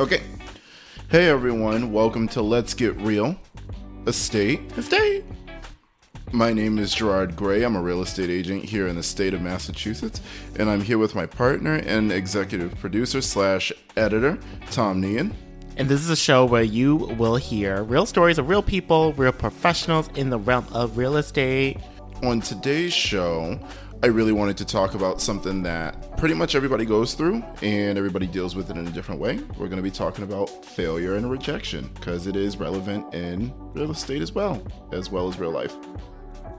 Okay. Hey everyone, welcome to Let's Get Real Estate. Estate. My name is Gerard Rea. I'm a real estate agent here in the state of Massachusetts, and I'm here with my partner and executive producer slash editor, Tom Nean. And this is a show where you will hear real stories of real people, real professionals in the realm of real estate. On today's show, I really wanted to talk about something that pretty much everybody goes through and everybody deals with it in a different way. We're going to be talking about failure and rejection because it is relevant in real estate as well, as well as real life.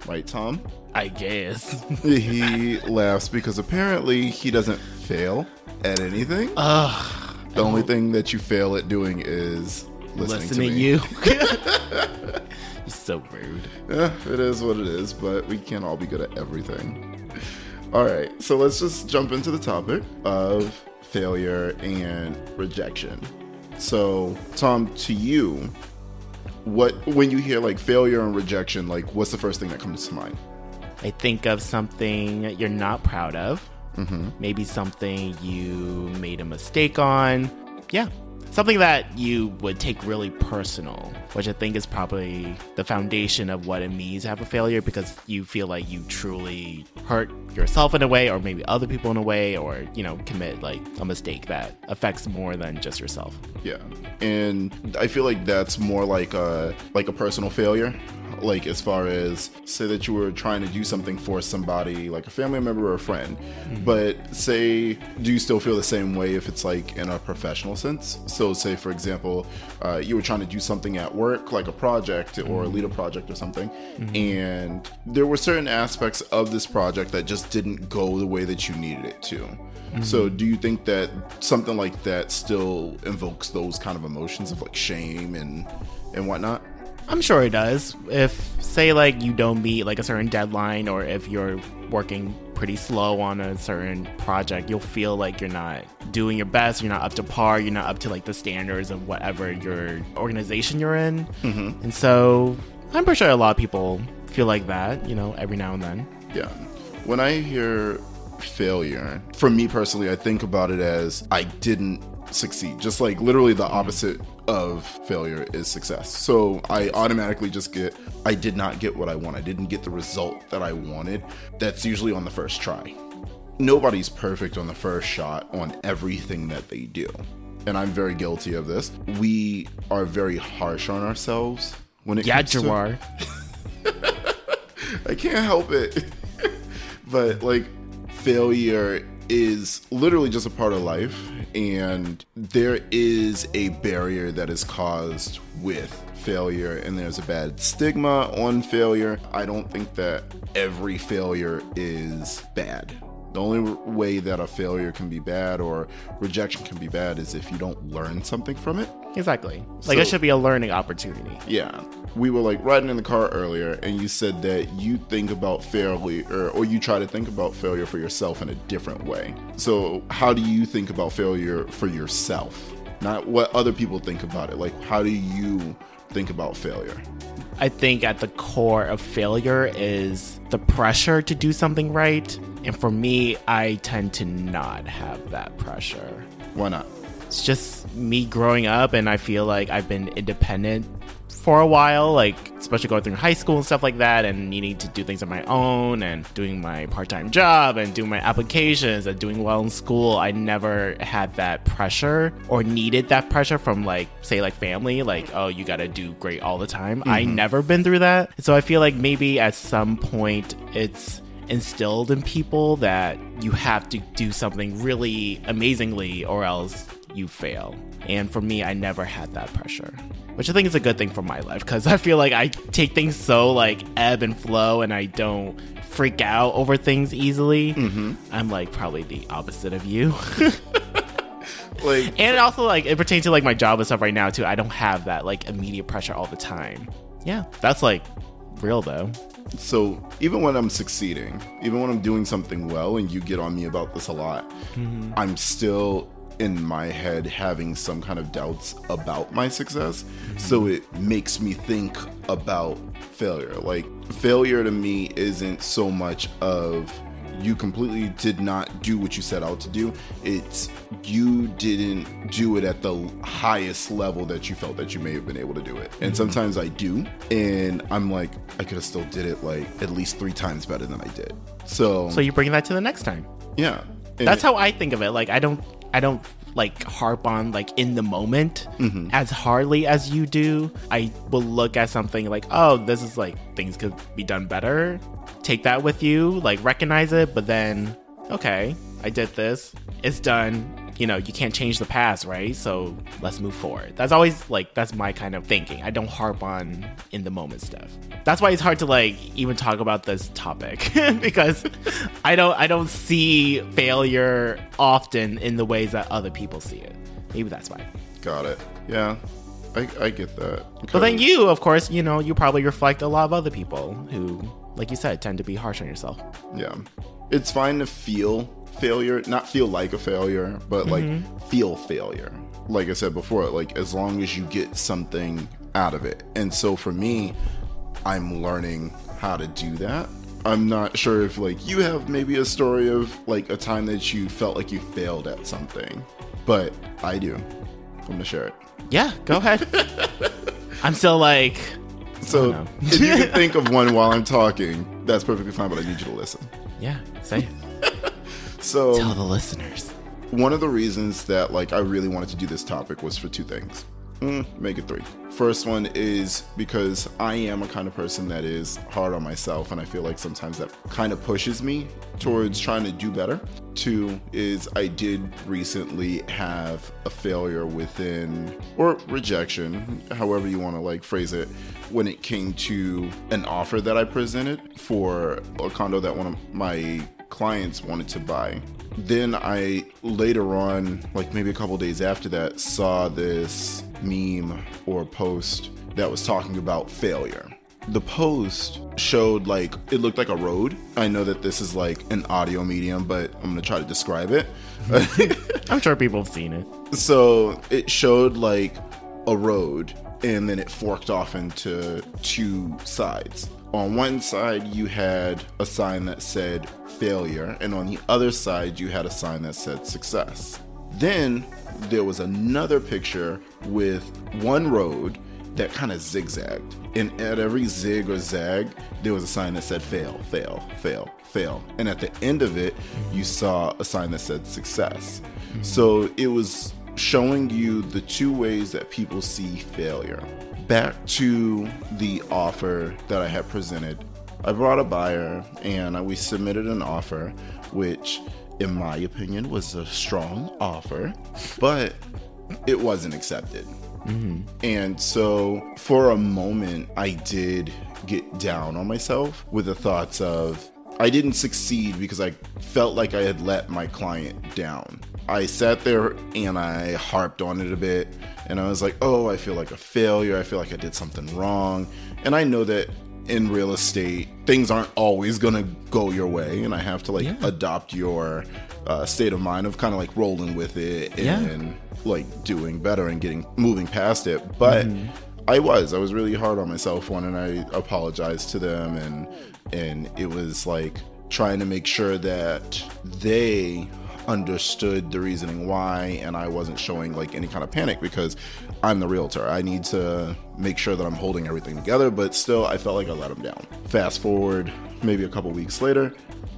Right, Tom? I guess. he laughs because apparently he doesn't fail at anything. Ugh. The only thing that you fail at doing is listening, Listen to, to you. You're so rude. Yeah, it is what it is, but we can't all be good at everything. All right, so let's just jump into the topic of failure and rejection. So, Tom, to you, what when you hear like failure and rejection, like what's the first thing that comes to mind? I think of something you're not proud of. Mm-hmm. Maybe something you made a mistake on. Yeah. Something that you would take really personal, which I think is probably the foundation of what it means to have a failure because you feel like you truly hurt yourself in a way, or maybe other people in a way, or, you know, commit like a mistake that affects more than just yourself. Yeah, and I feel like that's more like a like a personal failure. Like as far as say that you were trying to do something for somebody, like a family member or a friend, mm-hmm. but say, do you still feel the same way if it's like in a professional sense? So, say for example, uh, you were trying to do something at work, like a project or mm-hmm. lead a project or something, mm-hmm. and there were certain aspects of this project that just didn't go the way that you needed it to. So, do you think that something like that still invokes those kind of emotions of like shame and and whatnot? I'm sure it does. If say like you don't meet like a certain deadline or if you're working pretty slow on a certain project, you'll feel like you're not doing your best, you're not up to par, you're not up to like the standards of whatever your organization you're in. Mm-hmm. And so I'm pretty sure a lot of people feel like that, you know, every now and then. Yeah. When I hear failure, for me personally, I think about it as I didn't succeed. Just like literally the opposite of failure is success. So I automatically just get, I did not get what I want. I didn't get the result that I wanted. That's usually on the first try. Nobody's perfect on the first shot on everything that they do. And I'm very guilty of this. We are very harsh on ourselves when it Yeah, comes to Gerard. I can't help it. but like failure is literally just a part of life and there is a barrier that is caused with failure and there's a bad stigma on failure. I don't think that every failure is bad. The only way that a failure can be bad or rejection can be bad is if you don't learn something from it. Exactly. Like it should be a learning opportunity. Yeah. We were like riding in the car earlier, and you said that you think about failure, or, or you try to think about failure for yourself in a different way. So, how do you think about failure for yourself? Not what other people think about it. Like, how do you think about failure? I think at the core of failure is the pressure to do something right. And for me, I tend to not have that pressure. Why not? It's just me growing up, and I feel like I've been independent for a while, like especially going through high school and stuff like that, and needing to do things on my own, and doing my part time job, and doing my applications, and doing well in school. I never had that pressure or needed that pressure from, like, say, like family, like, oh, you gotta do great all the time. I mm-hmm. never been through that. So I feel like maybe at some point it's instilled in people that you have to do something really amazingly or else you fail. And for me, I never had that pressure, which I think is a good thing for my life because I feel like I take things so like ebb and flow and I don't freak out over things easily. Mm-hmm. I'm like probably the opposite of you. Like, and also like it pertains to like my job and stuff right now too. I don't have that like immediate pressure all the time. Yeah, that's like real though. So even when I'm succeeding, even when I'm doing something well, and you get on me about this a lot, mm-hmm. I'm still in my head having some kind of doubts about my success. Mm-hmm. So it makes me think about failure. Like, failure to me isn't so much of you completely did not do what you set out to do. It's you didn't do it at the highest level that you felt that you may have been able to do it. And sometimes I do, and I'm like, I could have still did it like at least three times better than I did. So, So you're bringing that to the next time. yeah, And That's how I think of it. Like I don't I don't like harp on like in the moment mm-hmm. as hardly as you do. I will look at something like, oh, this is like things could be done better. Take that with you, like recognize it, but then okay, I did this. It's done. You know, you can't change the past, right? So let's move forward. That's always like that's my kind of thinking. I don't harp on in the moment stuff. That's why it's hard to like even talk about this topic because I don't I don't see failure often in the ways that other people see it. Maybe that's why. got it. Yeah, I, I get that. But then you, of course, you know, you probably reflect a lot of other people who, like you said, tend to be harsh on yourself. Yeah. It's fine to feel failure, not feel like a failure, but like mm-hmm. feel failure. Like I said before, like as long as you get something out of it. And so for me, I'm learning how to do that. I'm not sure if like you have maybe a story of like a time that you felt like you failed at something, but I do. I'm gonna share it. Yeah, go ahead. I'm still like, So if you can think of one while I'm talking, that's perfectly fine, but I need you to listen. yeah, say, So tell the listeners. one of the reasons that like I really wanted to do this topic was for two things. Mm, make it three. First one is because I am a kind of person that is hard on myself, and I feel like sometimes that kind of pushes me towards trying to do better. Two is I did recently have a failure within, or rejection, however you want to like phrase it, when it came to an offer that I presented for a condo that one of my clients wanted to buy. Then I later on, like maybe a couple days after that, saw this meme or post that was talking about failure. The post showed like it looked like a road. I know that this is like an audio medium, but I'm gonna try to describe it. I'm sure people have seen it. so it showed like a road and then it forked off into two sides. On one side, you had a sign that said failure, and on the other side, you had a sign that said success. Then there was another picture with one road that kind of zigzagged. And at every zig or zag, there was a sign that said fail, fail, fail, fail. And at the end of it, you saw a sign that said success. Hmm. So it was showing you the two ways that people see failure. Back to the offer that I had presented. I brought a buyer and we submitted an offer, which, in my opinion, was a strong offer, but it wasn't accepted. Mm-hmm. And so for a moment, I did get down on myself with the thoughts of I didn't succeed because I felt like I had let my client down. I sat there and I harped on it a bit and I was like, oh, I feel like a failure. I feel like I did something wrong. And I know that in real estate, things aren't always going to go your way. And I have to like Yeah. adopt your uh, state of mind of kind of like rolling with it Yeah. and like doing better and getting moving past it. But I was, I was really hard on myself one, and I apologized to them, and and it was like trying to make sure that they understood the reasoning why, and I wasn't showing like any kind of panic because I'm the realtor. I need to make sure that I'm holding everything together, but still, I felt like I let them down. Fast forward, maybe a couple weeks later,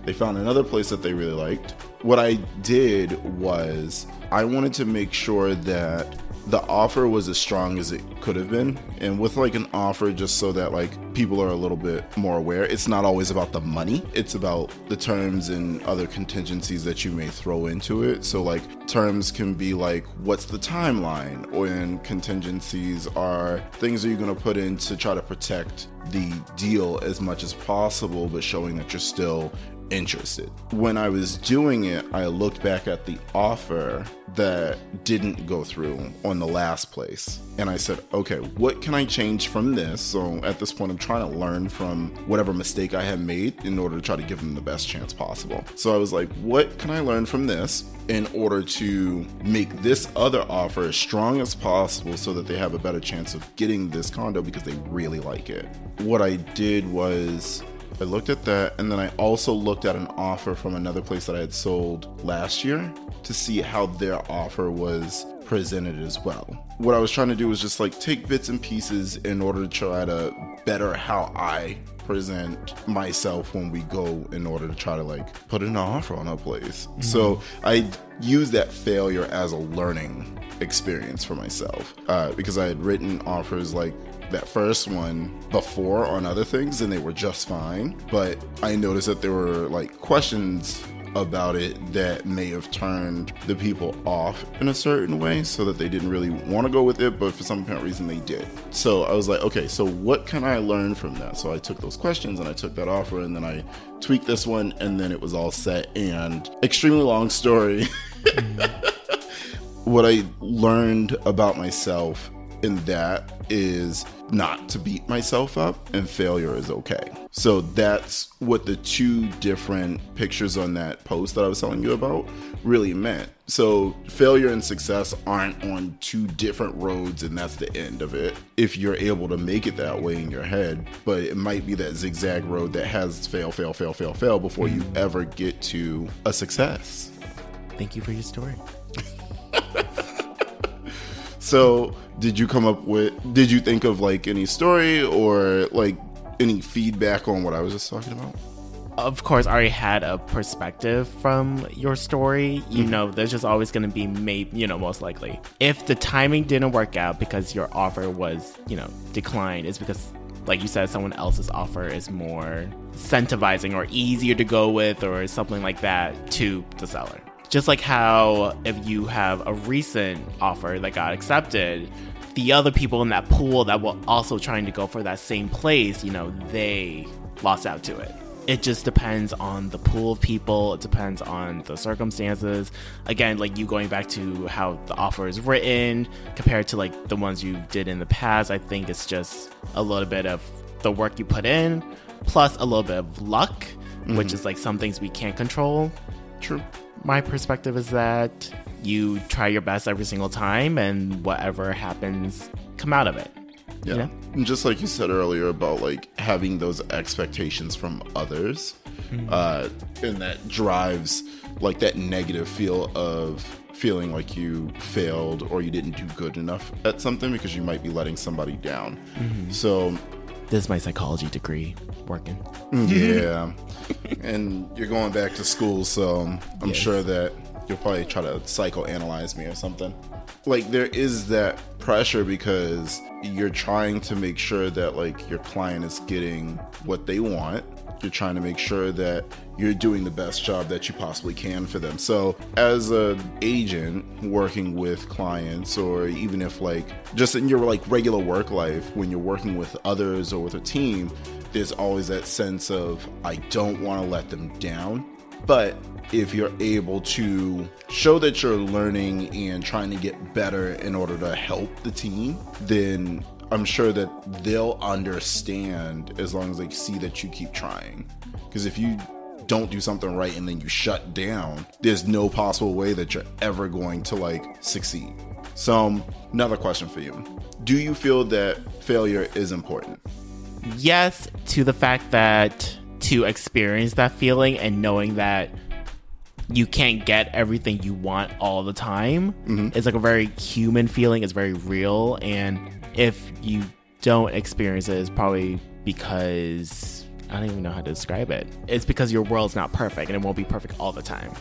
they found another place that they really liked. What I did was I wanted to make sure that the offer was as strong as it could have been. And with like an offer, just so that like people are a little bit more aware, it's not always about the money, it's about the terms and other contingencies that you may throw into it. So, like, terms can be like, what's the timeline? Or and contingencies are things that you're going to put in to try to protect the deal as much as possible, but showing that you're still interested. When I was doing it, I looked back at the offer that didn't go through on the last place. And I said, okay, what can I change from this? So at this point, I'm trying to learn from whatever mistake I have made in order to try to give them the best chance possible. So I was like, what can I learn from this in order to make this other offer as strong as possible so that they have a better chance of getting this condo because they really like it? What I did was I looked at that, and then I also looked at an offer from another place that I had sold last year to see how their offer was presented as well. What I was trying to do was just like take bits and pieces in order to try to better how I present myself when we go in order to try to like put an offer on a place. Mm-hmm. So I use that failure as a learning experience for myself uh, because I had written offers like that first one before on other things and they were just fine. But I noticed that there were like questions about it that may have turned the people off in a certain way so that they didn't really want to go with it, but for some apparent reason they did. So I was like, okay, so what can I learn from that? So I took those questions and I took that offer and then I tweaked this one and then it was all set. And extremely long story. Mm-hmm. what I learned about myself in that is not to beat myself up and failure is okay. So that's what the two different pictures on that post that I was telling you about really meant. So failure and success aren't on two different roads and that's the end of it. If you're able to make it that way in your head, but it might be that zigzag road that has fail, fail, fail, fail, fail before you ever get to a success. Thank you for your story. So, did you come up with? Did you think of like any story or like any feedback on what I was just talking about? Of course, I already had a perspective from your story. You mm-hmm. know, there's just always going to be, maybe, you know, most likely. If the timing didn't work out because your offer was, you know, declined, it's because like you said, someone else's offer is more incentivizing or easier to go with or something like that to the seller. Just like how if you have a recent offer that got accepted, the other people in that pool that were also trying to go for that same place, you know, they lost out to it. It just depends on the pool of people. It depends on the circumstances. Again, like you going back to how the offer is written compared to like the ones you did in the past, I think it's just a little bit of the work you put in plus a little bit of luck, mm-hmm. which is like some things we can't control. True my perspective is that you try your best every single time and whatever happens come out of it yeah you know? and just like you said earlier about like having those expectations from others mm-hmm. uh and that drives like that negative feel of feeling like you failed or you didn't do good enough at something because you might be letting somebody down mm-hmm. so this is my psychology degree working mm. yeah and you're going back to school, so I'm yes. sure that you'll probably try to psychoanalyze me or something. Like there is that pressure because you're trying to make sure that like your client is getting what they want. You're trying to make sure that you're doing the best job that you possibly can for them. So, as an agent working with clients, or even if like just in your like regular work life, when you're working with others or with a team, there's always that sense of I don't want to let them down. But if you're able to show that you're learning and trying to get better in order to help the team, then I'm sure that they'll understand as long as they see that you keep trying. Because if you don't do something right and then you shut down, there's no possible way that you're ever going to like succeed. So, another question for you Do you feel that failure is important? yes to the fact that to experience that feeling and knowing that you can't get everything you want all the time mm-hmm. it's like a very human feeling it's very real and if you don't experience it it's probably because i don't even know how to describe it it's because your world's not perfect and it won't be perfect all the time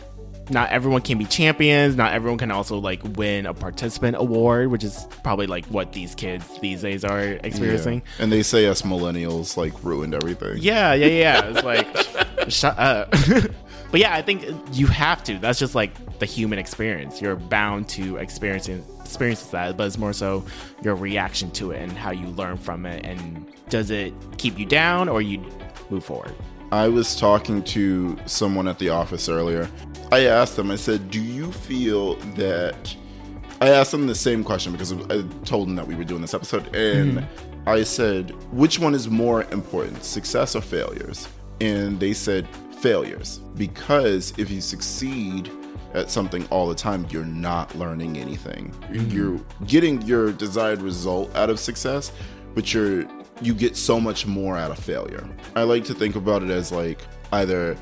not everyone can be champions. Not everyone can also like win a participant award, which is probably like what these kids these days are experiencing. Yeah. And they say us millennials like ruined everything. Yeah, yeah, yeah. It's like shut up. but yeah, I think you have to. That's just like the human experience. You're bound to experiencing experiences that, but it's more so your reaction to it and how you learn from it. And does it keep you down or you move forward? I was talking to someone at the office earlier. I asked them, I said, Do you feel that. I asked them the same question because I told them that we were doing this episode. And mm-hmm. I said, Which one is more important, success or failures? And they said, Failures. Because if you succeed, at something all the time, you're not learning anything. Mm-hmm. You're getting your desired result out of success, but you're you get so much more out of failure. I like to think about it as like either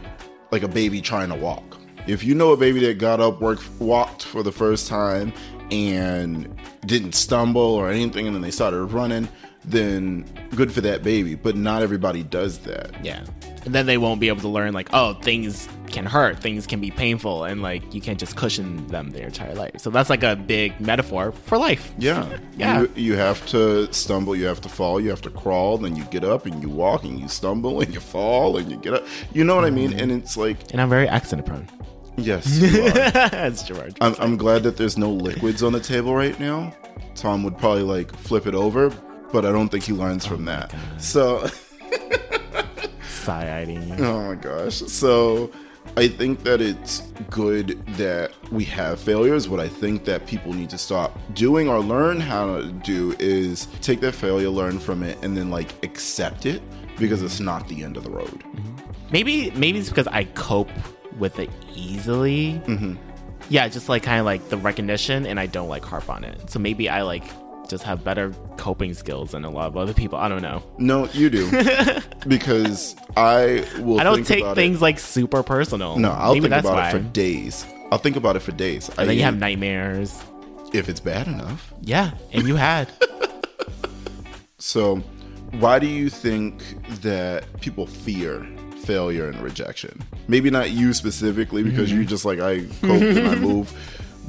like a baby trying to walk. If you know a baby that got up, worked, walked for the first time, and didn't stumble or anything, and then they started running, then good for that baby. But not everybody does that. Yeah. And then they won't be able to learn like, oh, things can hurt, things can be painful, and like you can't just cushion them their entire life. So that's like a big metaphor for life. Yeah. Yeah. You, you have to stumble, you have to fall, you have to crawl, then you get up and you walk and you stumble and you fall and you get up. You know what I mean? Mm-hmm. And it's like, And I'm very accident prone. yes. That's Gerard. I'm, I'm glad that there's no liquids on the table right now. Tom would probably like flip it over, but I don't think he learns from that. Oh so, Oh my gosh. So, I think that it's good that we have failures. What I think that people need to stop doing or learn how to do is take that failure, learn from it, and then like accept it because it's not the end of the road. Maybe maybe it's because I cope with it easily. Mm-hmm. Yeah, just like kind of like the recognition, and I don't like harp on it. So maybe I like just have better coping skills than a lot of other people. I don't know. No, you do. because I will I don't take things It. like super personal. No, I'll maybe think about why. it for days. I'll think about it for days. and then you have nightmares. if it's bad enough. Yeah, and you had. So, why do you think that people fear failure and rejection? Maybe not you specifically because Mm-hmm. you just like I cope and I move,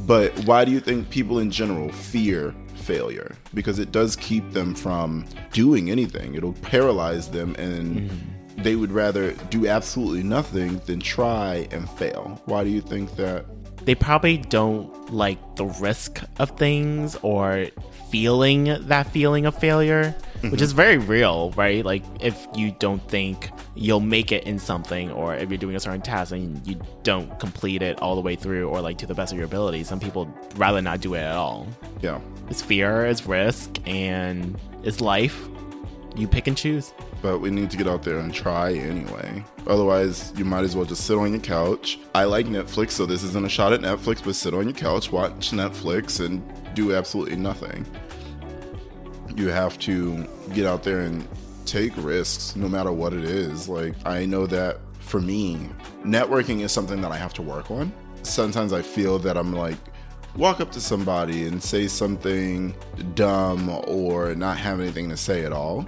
but why do you think people in general fear failure? Because it does keep them from doing anything. It'll paralyze them and Mm-hmm. they would rather do absolutely nothing than try and fail. Why do you think that? they probably don't like the risk of things or feeling that feeling of failure, which is very real, right? Like if you don't think you'll make it in something or if you're doing a certain task and you don't complete it all the way through or like to the best of your ability, some people rather not do it at all. Yeah. It's fear, it's risk, and it's life. You pick and choose. but we need to get out there and try anyway. Otherwise, you might as well just sit on your couch. I like Netflix, so this isn't a shot at Netflix, but sit on your couch, watch Netflix, and do absolutely nothing. You have to get out there and take risks no matter what it is. Like, I know that for me, networking is something that I have to work on. Sometimes I feel that I'm like, walk up to somebody and say something dumb or not have anything to say at all.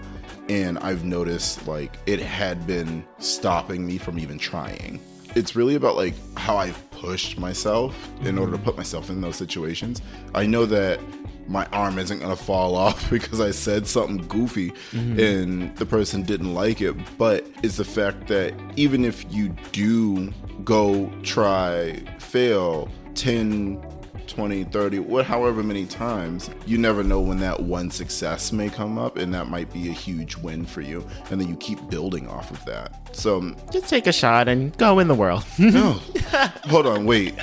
And I've noticed like it had been stopping me from even trying. It's really about like how I've pushed myself in order to mm-hmm. put myself in those situations. I know that my arm isn't gonna fall off because I said something goofy mm-hmm. and the person didn't like it, but it's the fact that even if you do go try, fail 10, 20, 30, what however many times, you never know when that one success may come up and that might be a huge win for you. And then you keep building off of that. So um, Just take a shot and go in the world. no. Hold on, wait.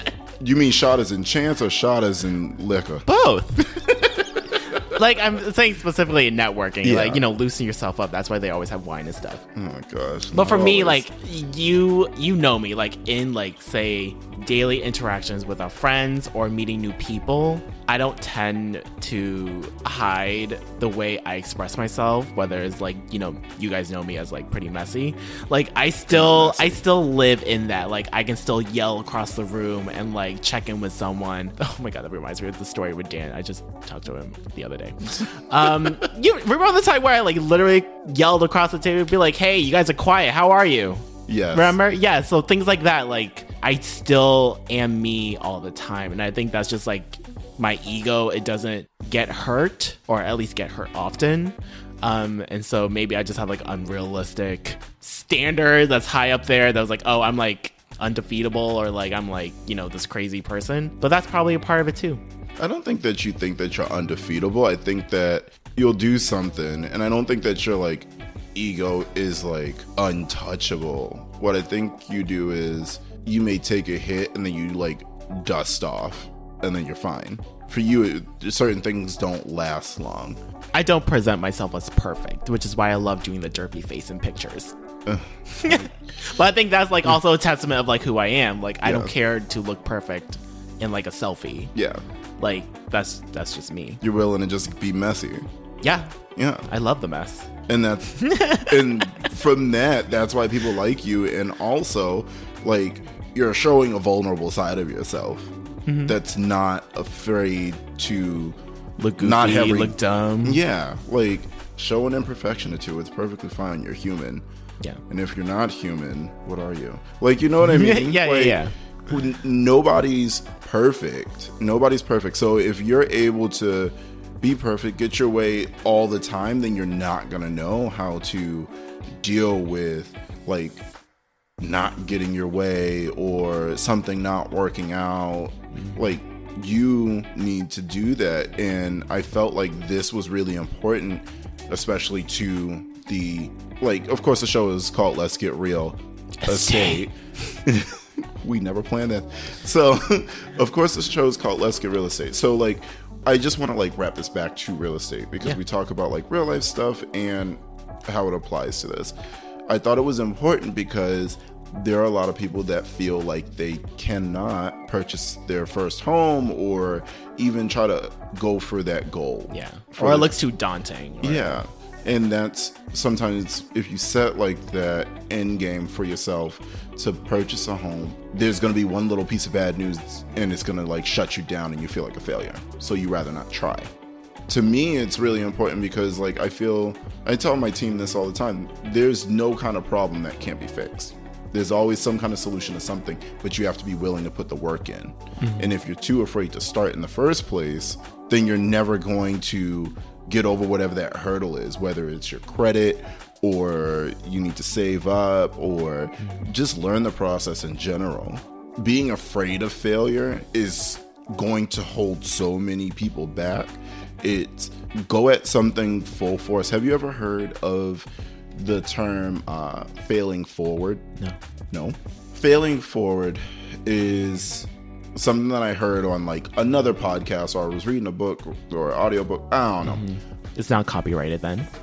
You mean shot as in chance or shot as in liquor? Both. Like I'm saying specifically in networking, Yeah. like you know, loosen yourself up. That's why they always have wine and stuff. Oh my gosh. But for not me, like you, you know me, like in like say daily interactions with our friends or meeting new people, I don't tend to hide the way I express myself. Whether it's like you know, you guys know me as like pretty messy. Like I still, I still live in that. Like I can still yell across the room and like check in with someone. Oh my god, that reminds me of the story with Dan. I just talked to him the other day. Um, you remember the time where I like literally yelled across the table, and be like, "Hey, you guys are quiet. How are you?" Yes. Remember? Yeah. So things like that, like I still am me all the time, and I think that's just like my ego. It doesn't get hurt, or at least get hurt often. Um, and so maybe I just have like unrealistic standard that's high up there. That was like, oh, I'm like undefeatable, or like I'm like you know this crazy person. But that's probably a part of it too. I don't think that you think that you're undefeatable. I think that you'll do something, and I don't think that you're like ego is like untouchable. What I think you do is you may take a hit and then you like dust off, and then you're fine. For you, certain things don't last long. I don't present myself as perfect, which is why I love doing the derpy face in pictures. but I think that's like also a testament of like who I am. Like I don't care to look perfect in like a selfie. Yeah, Like that's that's just me. you're willing to just be messy. Yeah, Yeah. I love the mess. and that's and from that that's why people like you and also like you're showing a vulnerable side of yourself Mm-hmm. that's not afraid to Look goofy, Not have look dumb. yeah like show an imperfection or two it's perfectly fine you're human Yeah. and if you're not human what are you like you know what i mean Yeah, yeah, Like, yeah. n- nobody's perfect nobody's perfect so if you're able to be perfect get your way all the time then you're not gonna know how to deal with like not getting your way or something not working out. Like you need to do that and i felt like this was really important especially to the like of course the show is called let's get real. Estate we never planned that. So of course the show is called let's get real estate. So like i just want to like wrap this back to real estate because Yeah. we talk about like real life stuff and how it applies to this i thought it was important because there are a lot of people that feel like they cannot purchase their first home or even try to go for that goal Yeah. For Or it the- looks too daunting. or- yeah. And that's sometimes if you set like that end game for yourself to purchase a home, there's going to be one little piece of bad news and it's going to like shut you down and you feel like a failure. So you rather not try. To me, it's really important because like I feel I tell my team this all the time. There's no kind of problem that can't be fixed. There's always some kind of solution to something, but you have to be willing to put the work in. Mm-hmm. And if you're too afraid to start in the first place, then you're never going to get over whatever that hurdle is, whether it's your credit or you need to save up or just learn the process in general. Being afraid of failure is going to hold so many people back. It's go at something full force. Have you ever heard of the term uh, failing forward? No. No. Failing forward is something that I heard on like another podcast or I was reading a book or audiobook. I don't know. Mm-hmm. It's not copyrighted then.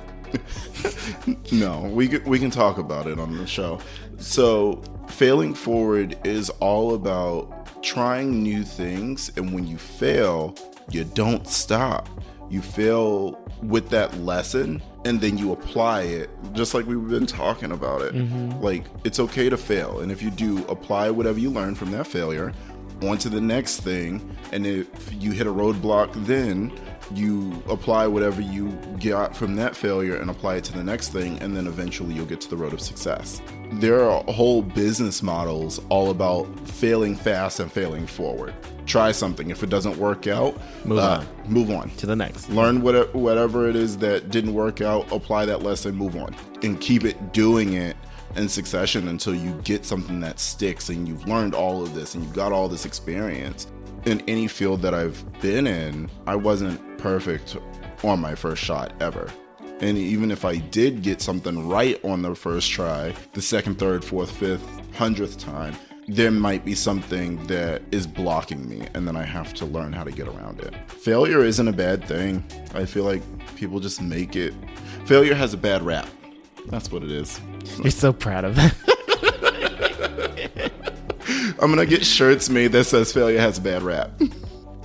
No, we can, we can talk about it on the show. So, failing forward is all about trying new things and when you fail, you don't stop. You fail with that lesson and then you apply it just like we've been talking about it. Mm-hmm. Like it's okay to fail and if you do apply whatever you learn from that failure onto the next thing and if you hit a roadblock then you apply whatever you got from that failure and apply it to the next thing and then eventually you'll get to the road of success. There are whole business models all about failing fast and failing forward. Try something. If it doesn't work out Move uh, move on. To the next. learn whatever, whatever it is that didn't work out apply that lesson move on and keep it doing it in succession until you get something that sticks and you've learned all of this and you've got all this experience in any field that i've been in i wasn't perfect on my first shot ever and even if i did get something right on the first try the second third fourth fifth hundredth time there might be something that is blocking me and then I have to learn how to get around it. Failure isn't a bad thing. I feel like people just make it failure has a bad rap. That's what it is. You're so proud of that. I'm gonna get shirts made that says failure has a bad rap.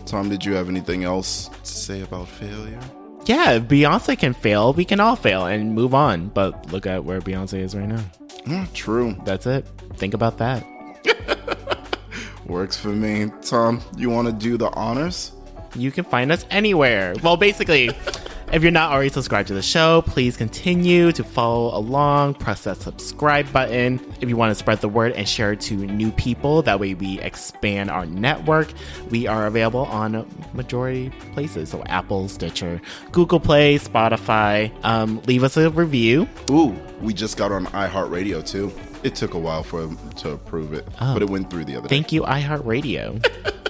Tom, did you have anything else to say about failure? yeah, if Beyonce can fail, we can all fail and move on. But look at where Beyonce is right now. Hmm, true. That's it. Think about that. Works for me. Tom, you wanna do the honors? You can find us anywhere. Well, basically, if you're not already subscribed to the show, please continue to follow along. Press that subscribe button if you want to spread the word and share it to new people. That way, we expand our network. We are available on majority places, so Apple, Stitcher, Google Play, Spotify. Um, leave us a review. Ooh, we just got on iHeartRadio too. It took a while for them to approve it, but it went through the other day. Thank you, iHeartRadio.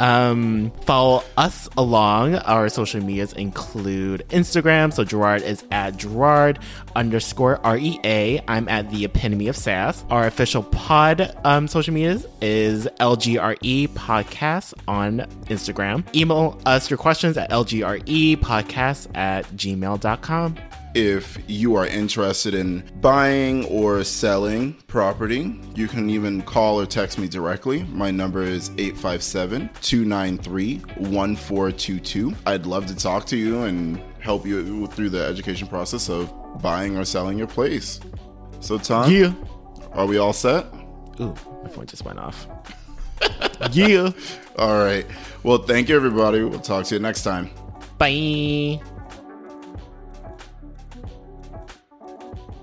um, follow us along. Our social medias include Instagram. So Gerard is at Gerard underscore R E A. I'm at the epitome of sass. Our official pod um, social medias is LGRE podcast on Instagram. Email us your questions at LGRE podcast at gmail.com. if you are interested in buying or selling property. You can even call or text me directly. My number is 857 293 1422. I'd love to talk to you and help you through the education process of buying or selling your place. So, Tom, Yeah. are we all set? Ooh, my phone just went off. yeah. All right. Well, thank you, everybody. We'll talk to you next time. Bye.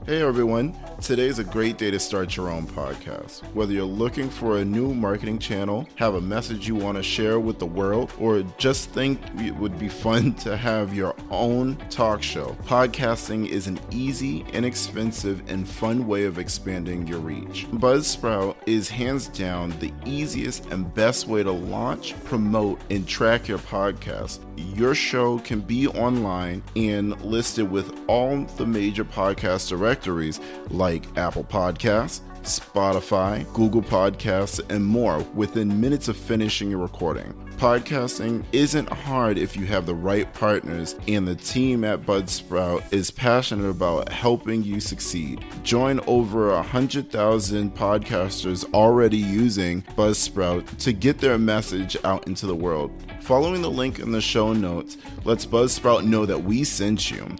Hey everyone, today's a great day to start your own podcast. Whether you're looking for a new marketing channel, have a message you want to share with the world, or just think it would be fun to have your own talk show, podcasting is an easy, inexpensive, and fun way of expanding your reach. Buzzsprout is hands down the easiest and best way to launch, promote, and track your podcast. Your show can be online and listed with all the major podcast directories like Apple Podcasts, Spotify, Google Podcasts, and more within minutes of finishing your recording. Podcasting isn't hard if you have the right partners, and the team at Buzzsprout is passionate about helping you succeed. Join over 100,000 podcasters already using Buzzsprout to get their message out into the world. Following the link in the show notes lets Buzzsprout know that we sent you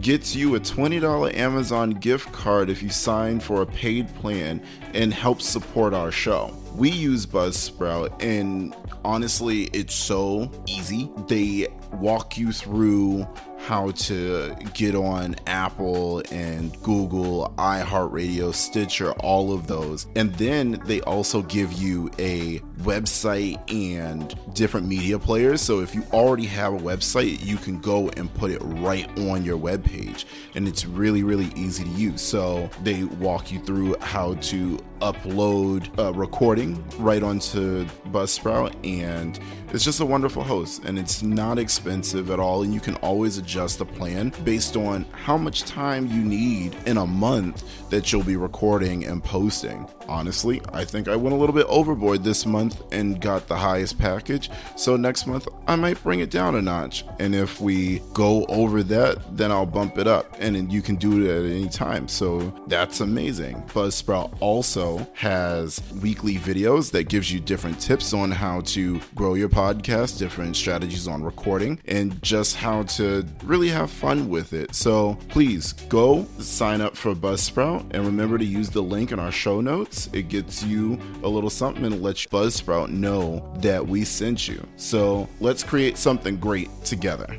gets you a $20 Amazon gift card if you sign for a paid plan and helps support our show. We use Buzzsprout and honestly, it's so easy. They walk you through how to get on Apple and Google, iHeartRadio, Stitcher, all of those. And then they also give you a website and different media players. So if you already have a website, you can go and put it right on your webpage. And it's really, really easy to use. So they walk you through how to upload a recording right onto Buzzsprout and it's just a wonderful host and it's not expensive at all and you can always adjust the plan based on how much time you need in a month that you'll be recording and posting. Honestly, I think I went a little bit overboard this month and got the highest package. So next month I might bring it down a notch. And if we go over that, then I'll bump it up and you can do it at any time. So that's amazing. Buzzsprout has weekly videos that gives you different tips on how to grow your podcast, different strategies on recording, and just how to really have fun with it. So please go sign up for Buzzsprout and remember to use the link in our show notes. It gets you a little something and lets Buzzsprout know that we sent you. So let's create something great together.